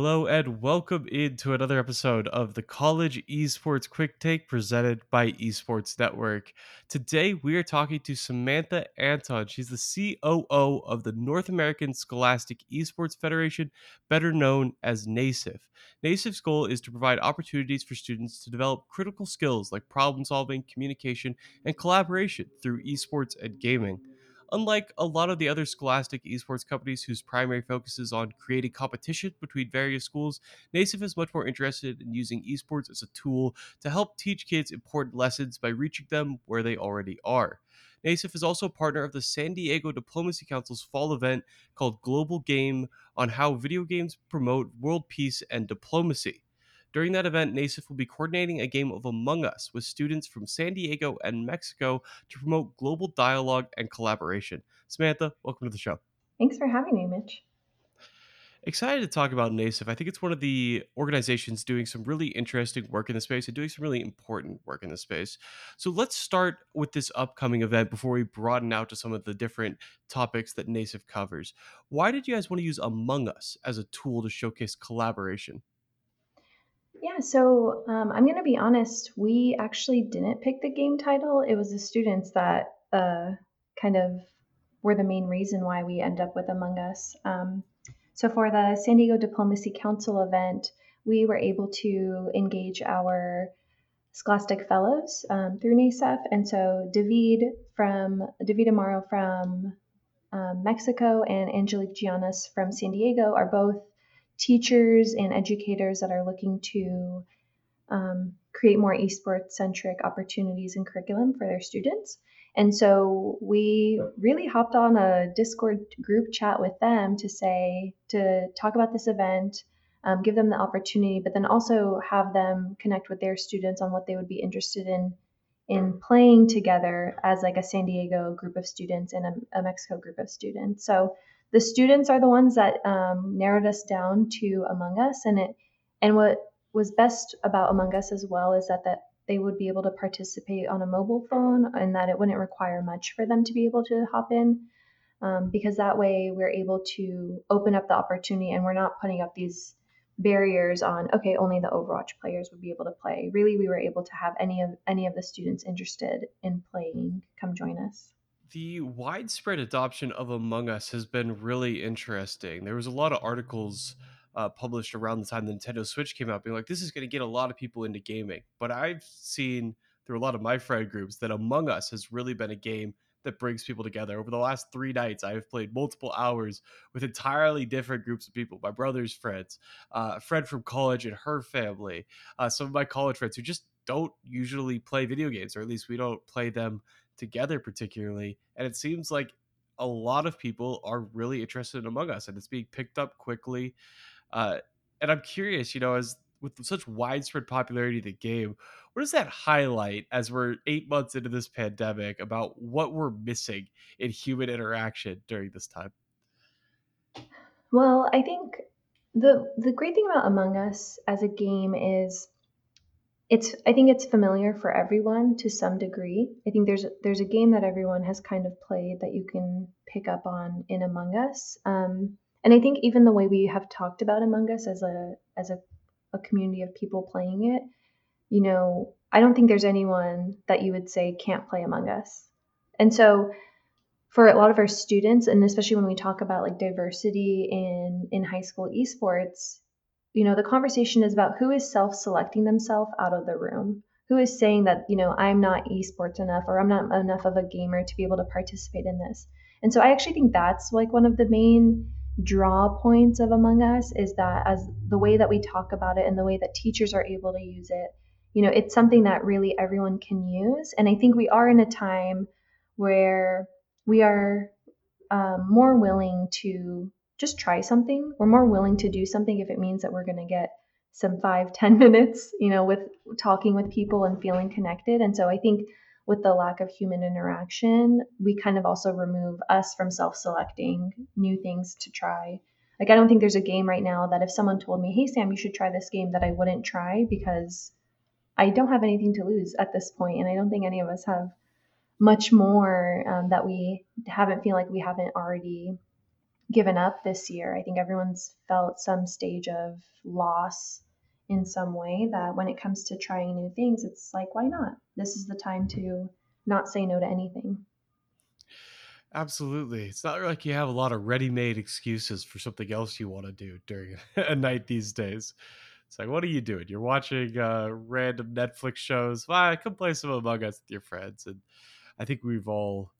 Hello and welcome into another episode of the College Esports Quick Take presented by Esports Network. Today we are talking to Samantha Anton. She's the COO of the North American Scholastic Esports Federation, better known as NASEF. NASEF's goal is to provide opportunities for students to develop critical skills like problem solving, communication, and collaboration through esports and gaming. Unlike a lot of the other scholastic esports companies whose primary focus is on creating competition between various schools, NASEF is much more interested in using esports as a tool to help teach kids important lessons by reaching them where they already are. NASEF is also a partner of the San Diego Diplomacy Council's fall event called Global Game on how video games promote world peace and diplomacy. During that event, NASEF will be coordinating a game of Among Us with students from San Diego and Mexico to promote global dialogue and collaboration. Samantha, welcome to the show. Thanks for having me, Mitch. Excited to talk about NASEF. I think it's one of the organizations doing some really interesting work in the space and doing some really important work in the space. So let's start with this upcoming event before we broaden out to some of the different topics that NASEF covers. Why did you guys want to use Among Us as a tool to showcase collaboration? Yeah, so um, I'm going to be honest. We actually didn't pick the game title. It was the students that uh, kind of were the main reason why we end up with Among Us. Um, so for the San Diego Diplomacy Council event, we were able to engage our Scholastic Fellows um, through NASEF. And so David from David Amaro from um, Mexico and Angelique Giannis from San Diego are both teachers and educators that are looking to um, create more esports centric opportunities and curriculum for their students. And so we really hopped on a Discord group chat with them to say, to talk about this event, um, give them the opportunity, but then also have them connect with their students on what they would be interested in in playing together as like a San Diego group of students and a, a Mexico group of students. So the students are the ones that um, narrowed us down to Among Us, and it and what was best about Among Us as well is that that they would be able to participate on a mobile phone, and that it wouldn't require much for them to be able to hop in, um, because that way we're able to open up the opportunity, and we're not putting up these barriers on okay only the overwatch players would be able to play. Really we were able to have any of any of the students interested in playing come join us the widespread adoption of Among Us has been really interesting. There was a lot of articles uh, published around the time the Nintendo Switch came out, being like, "This is going to get a lot of people into gaming." But I've seen through a lot of my friend groups that Among Us has really been a game that brings people together. Over the last three nights, I have played multiple hours with entirely different groups of people. My brother's friends, uh, a friend from college and her family, uh, some of my college friends who just don't usually play video games, or at least we don't play them together particularly and it seems like a lot of people are really interested in among us and it's being picked up quickly uh, and i'm curious you know as with such widespread popularity of the game what does that highlight as we're eight months into this pandemic about what we're missing in human interaction during this time? Well i think the the great thing about among us as a game is it's I think it's familiar for everyone to some degree. I think there's there's a game that everyone has kind of played that you can pick up on in Among Us. Um, and I think even the way we have talked about Among Us as a as a, a community of people playing it, you know, I don't think there's anyone that you would say can't play Among Us. And so for a lot of our students, and especially when we talk about like diversity in in high school esports, you know, the conversation is about who is self selecting themselves out of the room. Who is saying that, you know, I'm not esports enough or I'm not enough of a gamer to be able to participate in this. And so I actually think that's like one of the main draw points of Among Us is that as the way that we talk about it and the way that teachers are able to use it, you know, it's something that really everyone can use. And I think we are in a time where we are um, more willing to just try something. We're more willing to do something if it means that we're going to get some five, ten minutes, you know, with talking with people and feeling connected. And so I think with the lack of human interaction, we kind of also remove us from self selecting new things to try. Like, I don't think there's a game right now that if someone told me, hey, Sam, you should try this game, that I wouldn't try because I don't have anything to lose at this point, And I don't think any of us have much more um, that we haven't feel like we haven't already given up this year. I think everyone's felt some stage of loss in some way that when it comes to trying new things, it's like, why not? This is the time to not say no to anything. Absolutely. It's not like you have a lot of ready made excuses for something else you want to do during a night these days. It's like, what are you doing? You're watching uh, random Netflix shows. Well, come play some Among Us with your friends. And I think we've all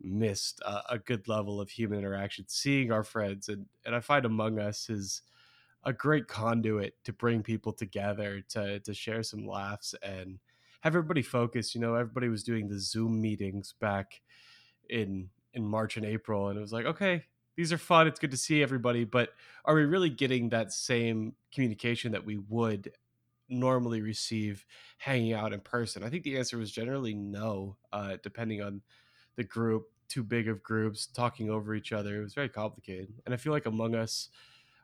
missed a, good level of human interaction, seeing our friends. And, and I find Among Us is a great conduit to bring people together, to, to share some laughs and have everybody focus. You know, everybody was doing the Zoom meetings back in in March and April, and it was like, okay, these are fun. It's good to see everybody, but are we really getting that same communication that we would normally receive hanging out in person? I think the answer was generally no, uh, depending on the group. Too big of groups talking over each other. It was very complicated, and I feel like Among Us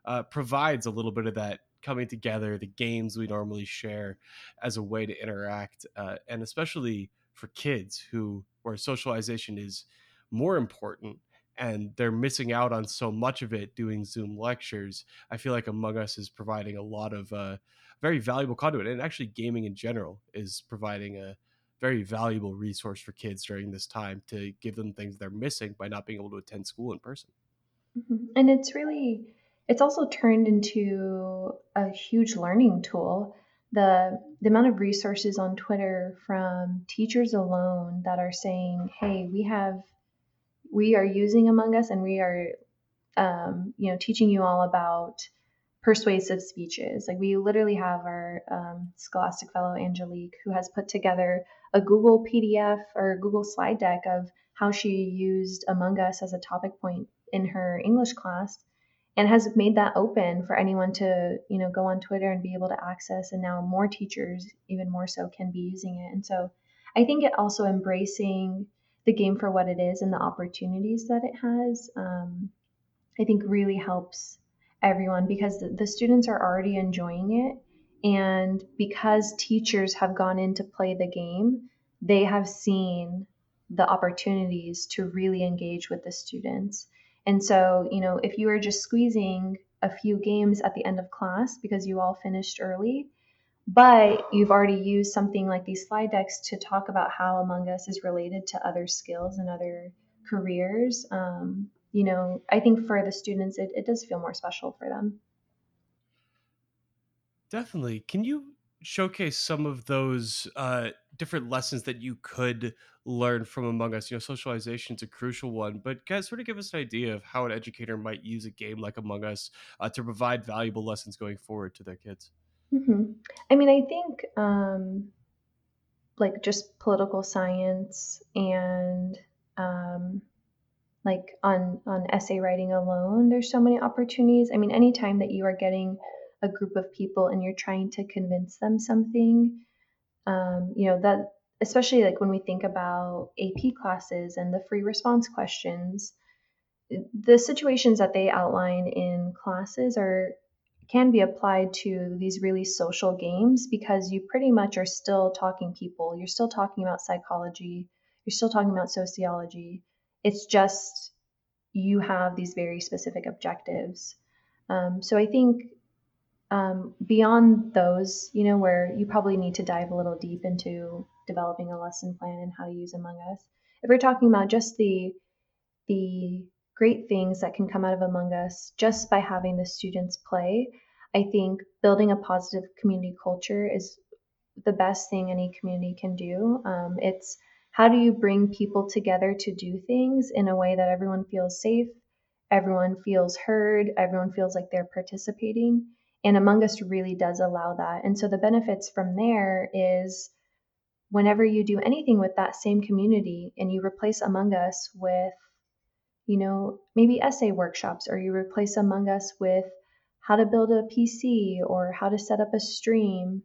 uh, provides a little bit of that coming together, the games we normally share as a way to interact, uh, and especially for kids who where socialization is more important and they're missing out on so much of it doing zoom lectures i feel like among us is providing a lot of uh, very valuable conduit and actually gaming in general is providing a very valuable resource for kids during this time to give them things they're missing by not being able to attend school in person mm-hmm. and it's really it's also turned into a huge learning tool the the amount of resources on twitter from teachers alone that are saying hey we have we are using Among Us and we are, um, you know, teaching you all about persuasive speeches. Like we literally have our um, Scholastic Fellow Angelique who has put together a Google PDF or Google slide deck of how she used Among Us as a topic point in her English class and has made that open for anyone to you know go on twitter and be able to access and now more teachers even more so can be using it and so i think it also embracing the game for what it is and the opportunities that it has, um, I think really helps everyone because the, the students are already enjoying it. And because teachers have gone in to play the game, they have seen the opportunities to really engage with the students. And so, you know, if you are just squeezing a few games at the end of class because you all finished early, but you've already used something like these slide decks to talk about how Among Us is related to other skills and other careers. Um, you know, I think for the students, it, it does feel more special for them. Definitely. Can you showcase some of those uh, different lessons that you could learn from Among Us? You know, socialization is a crucial one, but guys, sort of give us an idea of how an educator might use a game like Among Us uh, to provide valuable lessons going forward to their kids. Mm-hmm. I mean, I think um, like just political science and um, like on on essay writing alone, there's so many opportunities. I mean, anytime that you are getting a group of people and you're trying to convince them something, um, you know that especially like when we think about AP classes and the free response questions, the situations that they outline in classes are can be applied to these really social games because you pretty much are still talking people. You're still talking about psychology. You're still talking about sociology. It's just you have these very specific objectives. Um, so I think um, beyond those, you know, where you probably need to dive a little deep into developing a lesson plan and how to use Among Us. If we're talking about just the the great things that can come out of Among Us just by having the students play. I think building a positive community culture is the best thing any community can do. Um, it's how do you bring people together to do things in a way that everyone feels safe, everyone feels heard, everyone feels like they're participating. And Among Us really does allow that. And so the benefits from there is whenever you do anything with that same community and you replace Among Us with you know, maybe essay workshops, or you replace Among Us with how to build a PC or how to set up a stream.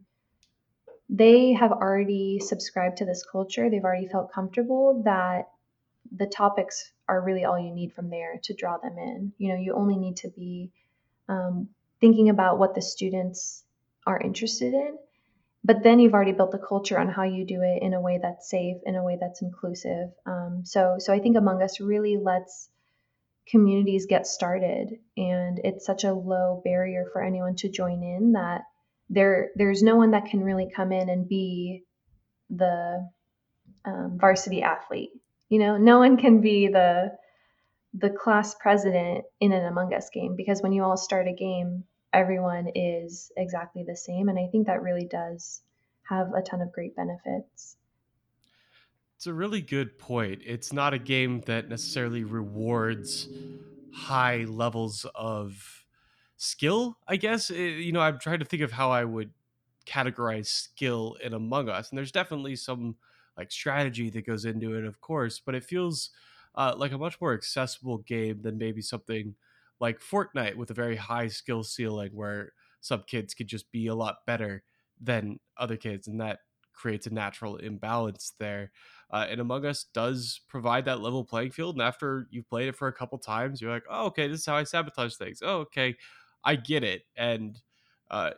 They have already subscribed to this culture. They've already felt comfortable that the topics are really all you need from there to draw them in. You know, you only need to be um, thinking about what the students are interested in. But then you've already built the culture on how you do it in a way that's safe in a way that's inclusive. Um, so so i think among us really lets communities get started and it's such a low barrier for anyone to join in that there there's no one that can really come in and be the um, varsity athlete. You know no one can be the the class president in an among us game because when you all start a game everyone is exactly the same and i think that really does have a ton of great benefits it's a really good point. It's not a game that necessarily rewards high levels of skill, I guess. It, you know, I'm trying to think of how I would categorize skill in Among Us. And there's definitely some like strategy that goes into it, of course, but it feels uh, like a much more accessible game than maybe something like Fortnite with a very high skill ceiling where some kids could just be a lot better than other kids. And that creates a natural imbalance there. Uh, and Among Us does provide that level playing field. And after you've played it for a couple times, you're like, oh, okay, this is how I sabotage things. Oh, okay, I get it. And uh,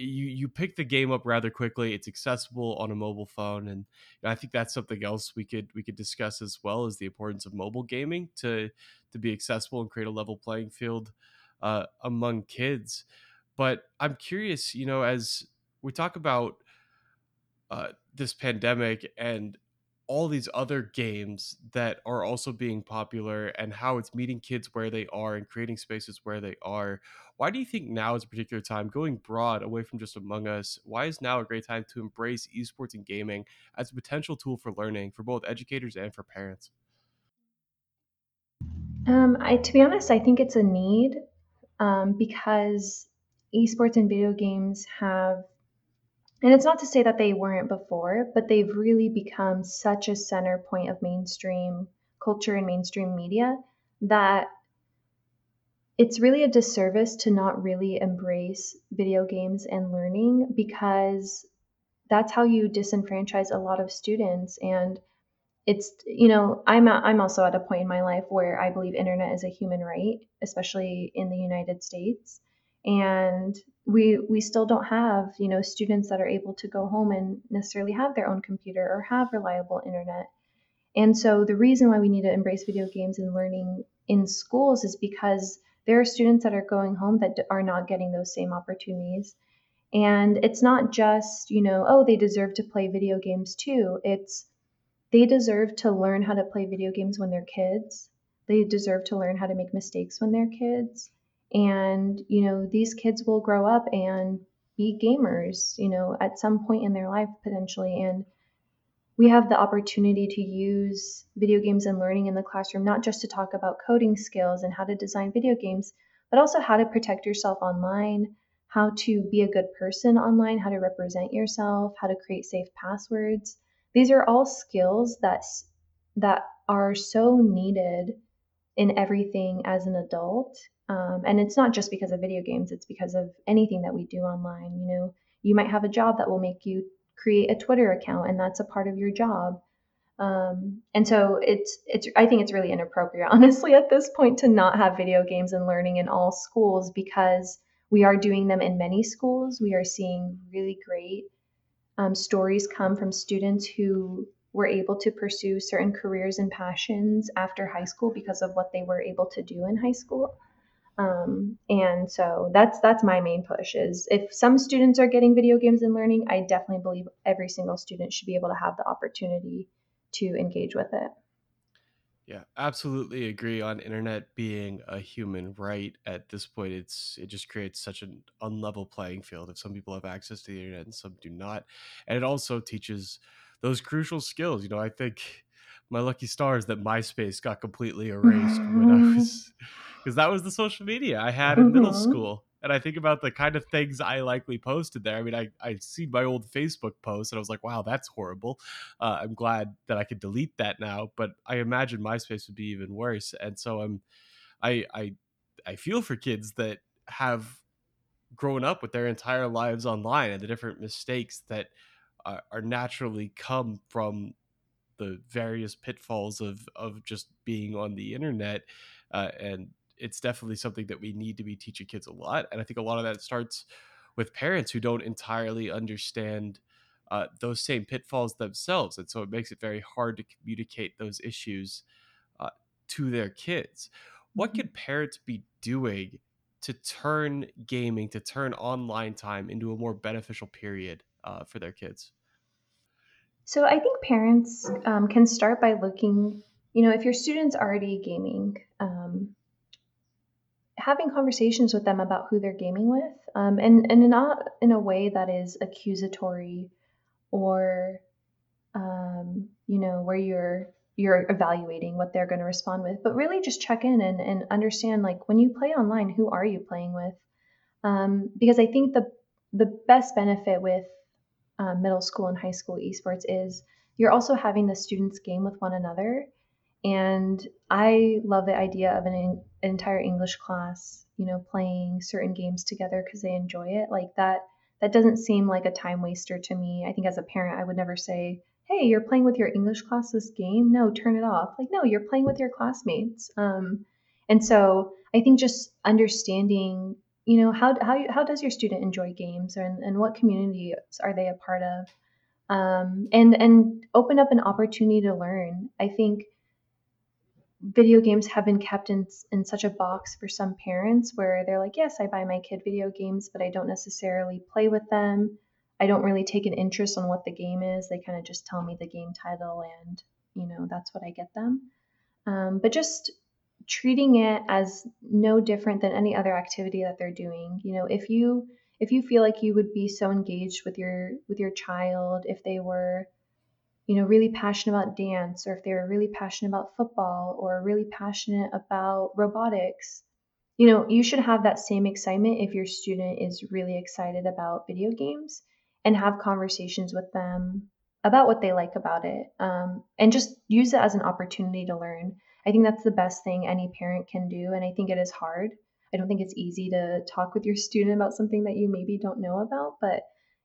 you you pick the game up rather quickly. It's accessible on a mobile phone, and I think that's something else we could we could discuss as well as the importance of mobile gaming to to be accessible and create a level playing field uh, among kids. But I'm curious, you know, as we talk about uh, this pandemic and all these other games that are also being popular and how it's meeting kids where they are and creating spaces where they are. Why do you think now is a particular time going broad away from just Among Us? Why is now a great time to embrace esports and gaming as a potential tool for learning for both educators and for parents? Um, I, to be honest, I think it's a need um, because esports and video games have and it's not to say that they weren't before, but they've really become such a center point of mainstream culture and mainstream media that it's really a disservice to not really embrace video games and learning because that's how you disenfranchise a lot of students. And it's you know i'm a, i'm also at a point in my life where i believe internet is a human right especially in the united states. And we we still don't have you know students that are able to go home and necessarily have their own computer or have reliable internet. And so the reason why we need to embrace video games and learning in schools is because there are students that are going home that are not getting those same opportunities. And it's not just you know oh they deserve to play video games too. It's they deserve to learn how to play video games when they're kids. They deserve to learn how to make mistakes when they're kids and, you know, these kids will grow up and be gamers, you know, at some point in their life potentially. And we have the opportunity to use video games and learning in the classroom, not just to talk about coding skills and how to design video games, but also how to protect yourself online, how to be a good person online, how to represent yourself, how to create safe passwords. These are all skills that that are so needed in everything as an adult um, and it's not just because of video games, it's because of anything that we do online. You know, you might have a job that will make you create a Twitter account, and that's a part of your job. Um, and so it's it's I think it's really inappropriate, honestly, at this point to not have video games and learning in all schools because we are doing them in many schools. We are seeing really great um, stories come from students who were able to pursue certain careers and passions after high school because of what they were able to do in high school. Um, and so that's that's my main push is if some students are getting video games and learning, I definitely believe every single student should be able to have the opportunity to engage with it. Yeah, absolutely agree on internet being a human right. At this point, it's it just creates such an unlevel playing field if some people have access to the internet and some do not. And it also teaches those crucial skills. You know, I think my lucky stars that MySpace got completely erased when I was because that was the social media I had in mm-hmm. middle school. And I think about the kind of things I likely posted there. I mean, I I see my old Facebook post and I was like, wow, that's horrible. Uh, I'm glad that I could delete that now, but I imagine MySpace would be even worse. And so I'm, I I I feel for kids that have grown up with their entire lives online and the different mistakes that are, are naturally come from the various pitfalls of of just being on the internet uh, and it's definitely something that we need to be teaching kids a lot and i think a lot of that starts with parents who don't entirely understand uh, those same pitfalls themselves and so it makes it very hard to communicate those issues uh, to their kids what could parents be doing to turn gaming, to turn online time into a more beneficial period uh, for their kids? So I think parents um, can start by looking, you know, if your student's are already gaming, um, having conversations with them about who they're gaming with, um, and and not in a way that is accusatory or, um, you know, where you're you're evaluating what they're going to respond with, but really just check in and, and understand like when you play online, who are you playing with? Um, because I think the the best benefit with um, middle school and high school esports is you're also having the students game with one another. And I love the idea of an, an entire English class, you know, playing certain games together because they enjoy it. Like that, that doesn't seem like a time waster to me. I think as a parent, I would never say, "Hey, you're playing with your English class this game. No, turn it off." Like, no, you're playing with your classmates. Um, and so I think just understanding you know how how how does your student enjoy games and and what communities are they a part of? Um, and and open up an opportunity to learn. I think video games have been kept in in such a box for some parents where they're like yes i buy my kid video games but i don't necessarily play with them. I don't really take an interest on what the game is. They kind of just tell me the game title and you know that's what i get them. Um, but just treating it as no different than any other activity that they're doing. You know, if you if you feel like you would be so engaged with your with your child if they were you know really passionate about dance or if they were really passionate about football or really passionate about robotics you know you should have that same excitement if your student is really excited about video games and have conversations with them about what they like about it um, and just use it as an opportunity to learn I think that's the best thing any parent can do. And I think it is hard. I don't think it's easy to talk with your student about something that you maybe don't know about, but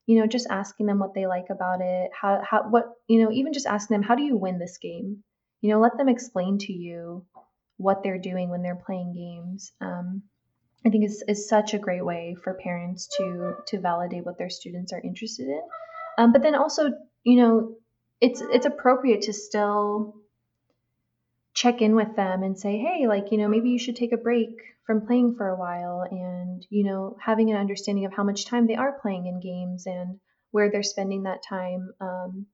you know, just asking them what they like about it, how, how, what, you know, even just asking them, how do you win this game? You know, let them explain to you what they're doing when they're playing games. Um, I think is is such a great way for parents to to validate what their students are interested in. Um, but then also, you know, it's it's appropriate to still check in with them and say, hey, like, you know, maybe you should take a break from playing for a while and, you know, having an understanding of how much time they are playing in games and where they're spending that time. Um,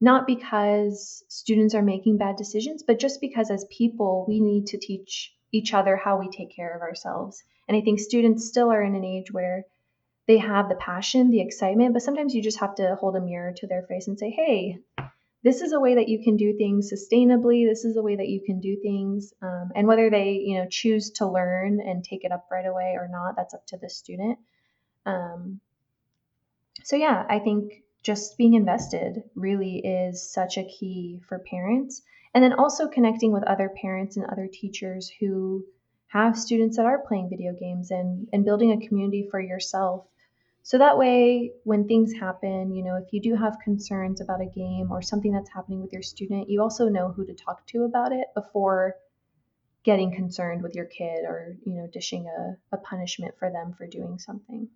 not because students are making bad decisions, but just because as people, we need to teach each other how we take care of ourselves. And I think students still are in an age where they have the passion, the excitement, but sometimes you just have to hold a mirror to their face and say, hey, this is a way that you can do things sustainably. This is a way that you can do things. Um, and whether they, you know, choose to learn and take it up right away or not, that's up to the student. Um, so yeah, I think just being invested really is such a key for parents. And then also connecting with other parents and other teachers who have students that are playing video games and, and building a community for yourself so that way, when things happen, you know, if you do have concerns about a game or something that's happening with your student, you also know who to talk to about it before getting concerned with your kid or, you know, dishing a, a punishment for them for doing something.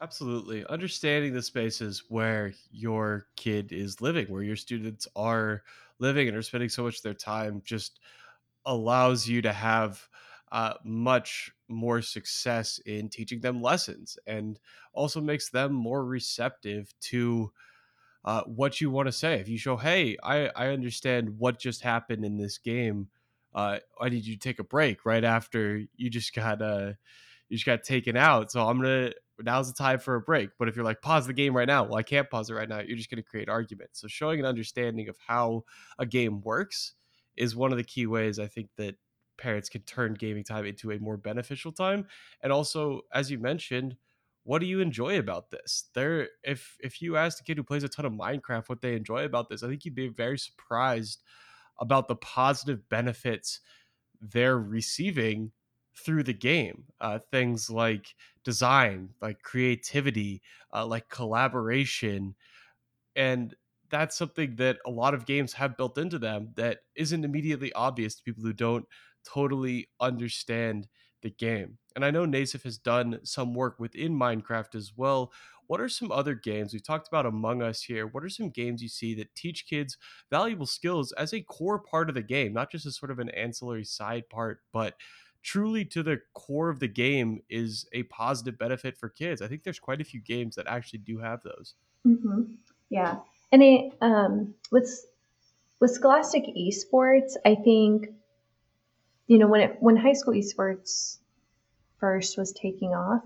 Absolutely. Understanding the spaces where your kid is living, where your students are living and are spending so much of their time just allows you to have uh, much more success in teaching them lessons and also makes them more receptive to uh, what you want to say. If you show, hey, I, I understand what just happened in this game. Uh, I need you to take a break right after you just got uh, you just got taken out. So I'm gonna now's the time for a break. But if you're like pause the game right now, well, I can't pause it right now. You're just gonna create arguments. So showing an understanding of how a game works is one of the key ways I think that parents can turn gaming time into a more beneficial time and also as you mentioned what do you enjoy about this? There if if you asked a kid who plays a ton of minecraft what they enjoy about this i think you'd be very surprised about the positive benefits they're receiving through the game. Uh, things like design like creativity uh, like collaboration and that's something that a lot of games have built into them that isn't immediately obvious to people who don't totally understand the game. And I know NASEF has done some work within Minecraft as well. What are some other games? We've talked about Among Us here. What are some games you see that teach kids valuable skills as a core part of the game, not just as sort of an ancillary side part, but truly to the core of the game is a positive benefit for kids. I think there's quite a few games that actually do have those. Mm-hmm. Yeah, and it, um, with with Scholastic Esports, I think you know when it when high school esports first was taking off,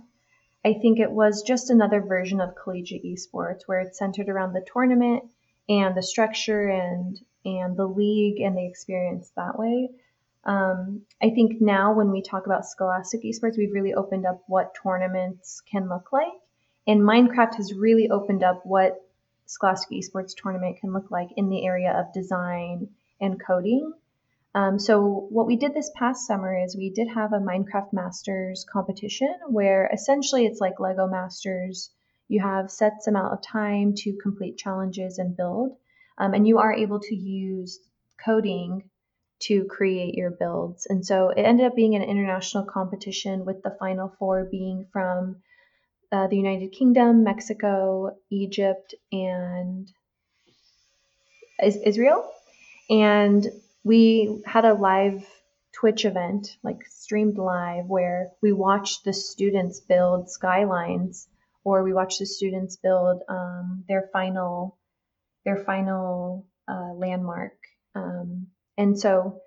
I think it was just another version of collegiate esports where it's centered around the tournament and the structure and and the league and the experience that way. Um, I think now when we talk about Scholastic Esports, we've really opened up what tournaments can look like. And Minecraft has really opened up what Scholastic Esports tournament can look like in the area of design and coding. Um, so what we did this past summer is we did have a Minecraft Masters competition where essentially it's like Lego Masters. You have sets amount of time to complete challenges and build, um, and you are able to use coding to create your builds. And so it ended up being an international competition with the final four being from uh, the United Kingdom, Mexico, Egypt, and Israel. And we had a live Twitch event, like streamed live, where we watched the students build skylines, or we watched the students build um, their final their final uh, landmark. Um, and so,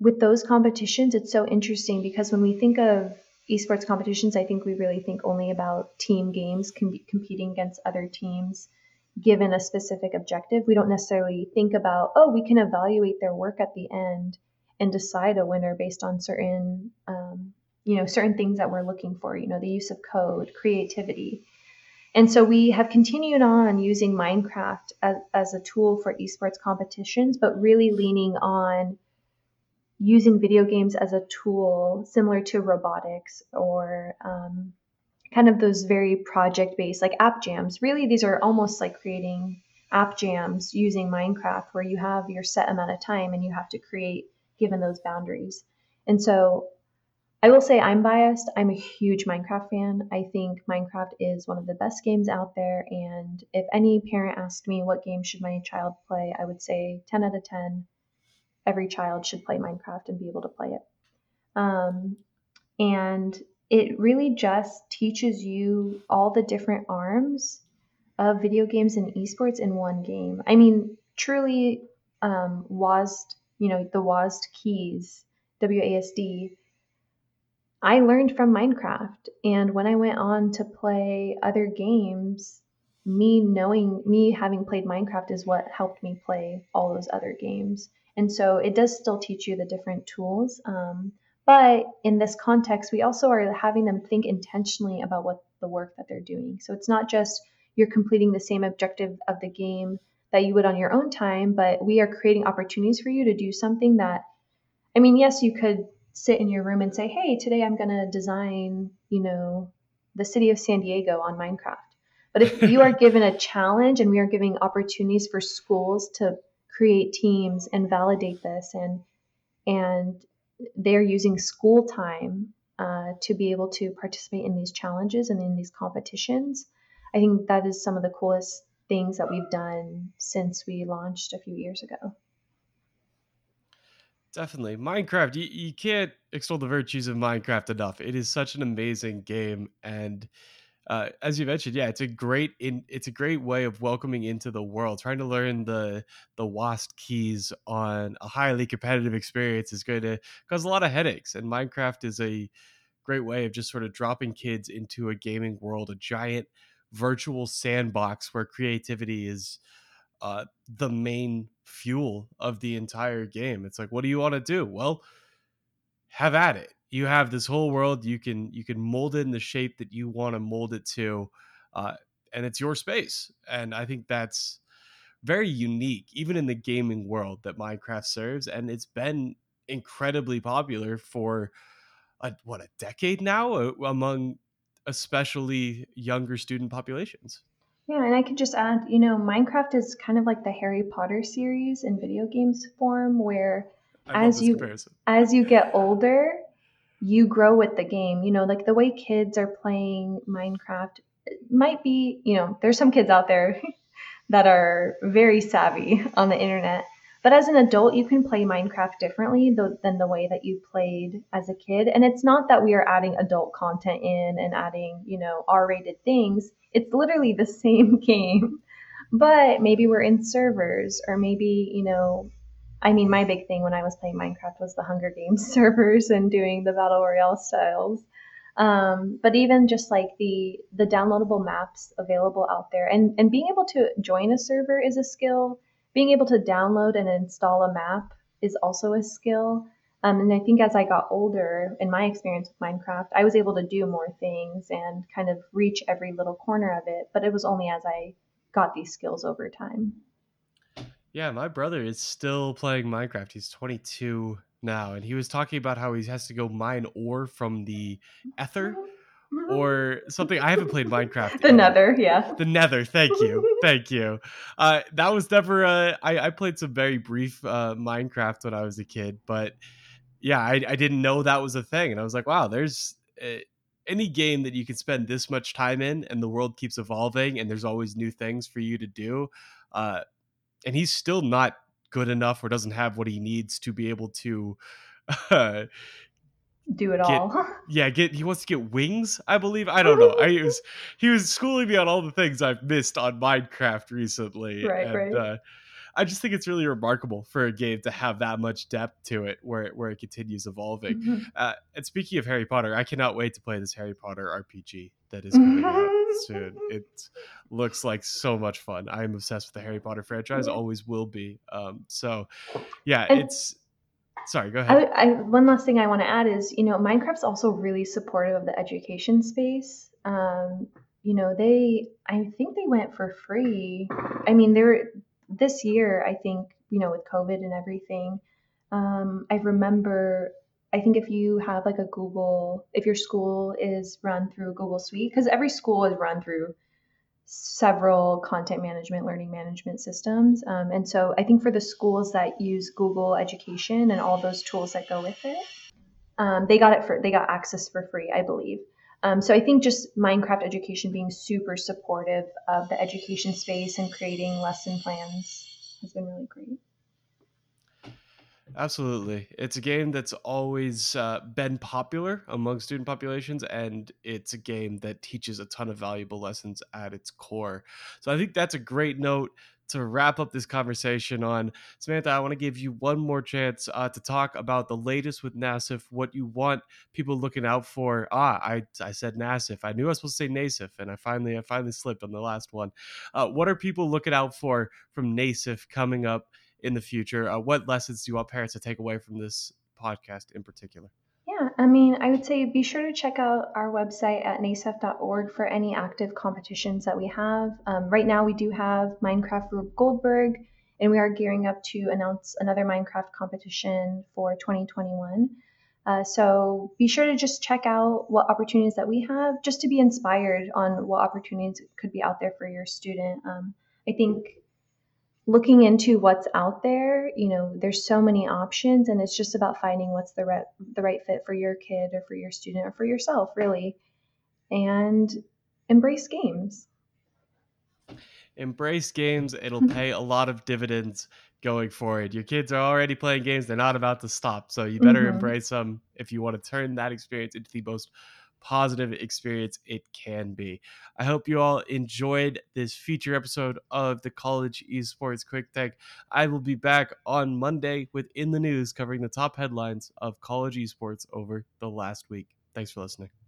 with those competitions, it's so interesting because when we think of esports competitions, I think we really think only about team games com- competing against other teams given a specific objective. We don't necessarily think about, oh, we can evaluate their work at the end and decide a winner based on certain, um, you know, certain things that we're looking for, you know, the use of code, creativity. And so we have continued on using Minecraft as, as a tool for esports competitions, but really leaning on using video games as a tool similar to robotics or um, kind of those very project based, like app jams. Really, these are almost like creating app jams using Minecraft where you have your set amount of time and you have to create given those boundaries. And so I will say I'm biased. I'm a huge Minecraft fan. I think Minecraft is one of the best games out there. And if any parent asked me what game should my child play, I would say 10 out of 10 every child should play Minecraft and be able to play it. Um, and it really just teaches you all the different arms of video games and esports in one game. I mean, truly, um, WASD, you know, the WASD keys, WASD, I learned from Minecraft. And when I went on to play other games, me knowing, me having played Minecraft is what helped me play all those other games. And so it does still teach you the different tools. Um, but in this context, we also are having them think intentionally about what the work that they're doing. So it's not just you're completing the same objective of the game that you would on your own time, but we are creating opportunities for you to do something that, I mean, yes, you could sit in your room and say, hey, today I'm going to design, you know, the city of San Diego on Minecraft. But if you are given a challenge and we are giving opportunities for schools to create teams and validate this and and they're using school time uh, to be able to participate in these challenges and in these competitions. I think that is some of the coolest things that we've done since we launched a few years ago. Definitely. Minecraft, you, you can't extol the virtues of Minecraft enough. It is such an amazing game. And uh, as you mentioned, yeah, it's a great in it's a great way of welcoming into the world. Trying to learn the the WASD keys on a highly competitive experience is going to cause a lot of headaches. And Minecraft is a great way of just sort of dropping kids into a gaming world, a giant virtual sandbox where creativity is uh, the main fuel of the entire game. It's like, what do you want to do? Well, have at it you have this whole world you can you can mold it in the shape that you want to mold it to uh, and it's your space and i think that's very unique even in the gaming world that minecraft serves and it's been incredibly popular for a, what a decade now among especially younger student populations yeah and i could just add you know minecraft is kind of like the harry potter series in video games form where I as you comparison. as you get older you grow with the game. You know, like the way kids are playing Minecraft might be, you know, there's some kids out there that are very savvy on the internet. But as an adult, you can play Minecraft differently than the way that you played as a kid. And it's not that we are adding adult content in and adding, you know, R rated things. It's literally the same game. But maybe we're in servers, or maybe, you know, I mean, my big thing when I was playing Minecraft was the Hunger Games servers and doing the Battle Royale styles. Um, but even just like the the downloadable maps available out there, and and being able to join a server is a skill. Being able to download and install a map is also a skill. Um, and I think as I got older, in my experience with Minecraft, I was able to do more things and kind of reach every little corner of it. But it was only as I got these skills over time. Yeah, my brother is still playing Minecraft. He's 22 now, and he was talking about how he has to go mine ore from the ether or something. I haven't played Minecraft. the Nether, yeah. The Nether. Thank you, thank you. Uh, that was never. Uh, I, I played some very brief uh, Minecraft when I was a kid, but yeah, I, I didn't know that was a thing, and I was like, wow, there's. Uh, any game that you can spend this much time in and the world keeps evolving and there's always new things for you to do uh, and he's still not good enough or doesn't have what he needs to be able to uh, do it get, all. yeah, get he wants to get wings. I believe. I don't know. I he was he was schooling me on all the things I've missed on Minecraft recently. Right, and, right. Uh, I just think it's really remarkable for a game to have that much depth to it, where it, where it continues evolving. Mm-hmm. Uh, and speaking of Harry Potter, I cannot wait to play this Harry Potter RPG that is coming out soon. It looks like so much fun. I am obsessed with the Harry Potter franchise, always will be. Um, so, yeah, and it's. Sorry, go ahead. I, I, one last thing I want to add is, you know, Minecraft's also really supportive of the education space. Um, you know, they, I think they went for free. I mean, they're this year, I think, you know, with COVID and everything. Um, I remember I think if you have like a Google, if your school is run through Google Suite, because every school is run through several content management, learning management systems. Um, and so I think for the schools that use Google Education and all those tools that go with it, um, they got it for they got access for free, I believe. Um, so I think just Minecraft Education being super supportive of the education space and creating lesson plans has been really great. Absolutely. It's a game that's always uh, been popular among student populations, and it's a game that teaches a ton of valuable lessons at its core. So I think that's a great note to wrap up this conversation on. Samantha, I want to give you one more chance uh, to talk about the latest with NASIF, what you want people looking out for. Ah, I, I said NASIF. I knew I was supposed to say NASIF, and I finally I finally slipped on the last one. Uh, what are people looking out for from NASIF coming up? In the future. Uh, what lessons do you want parents to take away from this podcast in particular? Yeah, I mean, I would say be sure to check out our website at nasef.org for any active competitions that we have. Um, right now, we do have Minecraft Rube Goldberg, and we are gearing up to announce another Minecraft competition for 2021. Uh, so be sure to just check out what opportunities that we have, just to be inspired on what opportunities could be out there for your student. Um, I think looking into what's out there, you know, there's so many options and it's just about finding what's the right the right fit for your kid or for your student or for yourself, really. And embrace games. Embrace games. It'll pay a lot of dividends going forward. Your kids are already playing games, they're not about to stop. So you better mm-hmm. embrace them if you want to turn that experience into the most positive experience it can be. I hope you all enjoyed this feature episode of the College Esports Quick Take. I will be back on Monday with In the News covering the top headlines of college esports over the last week. Thanks for listening.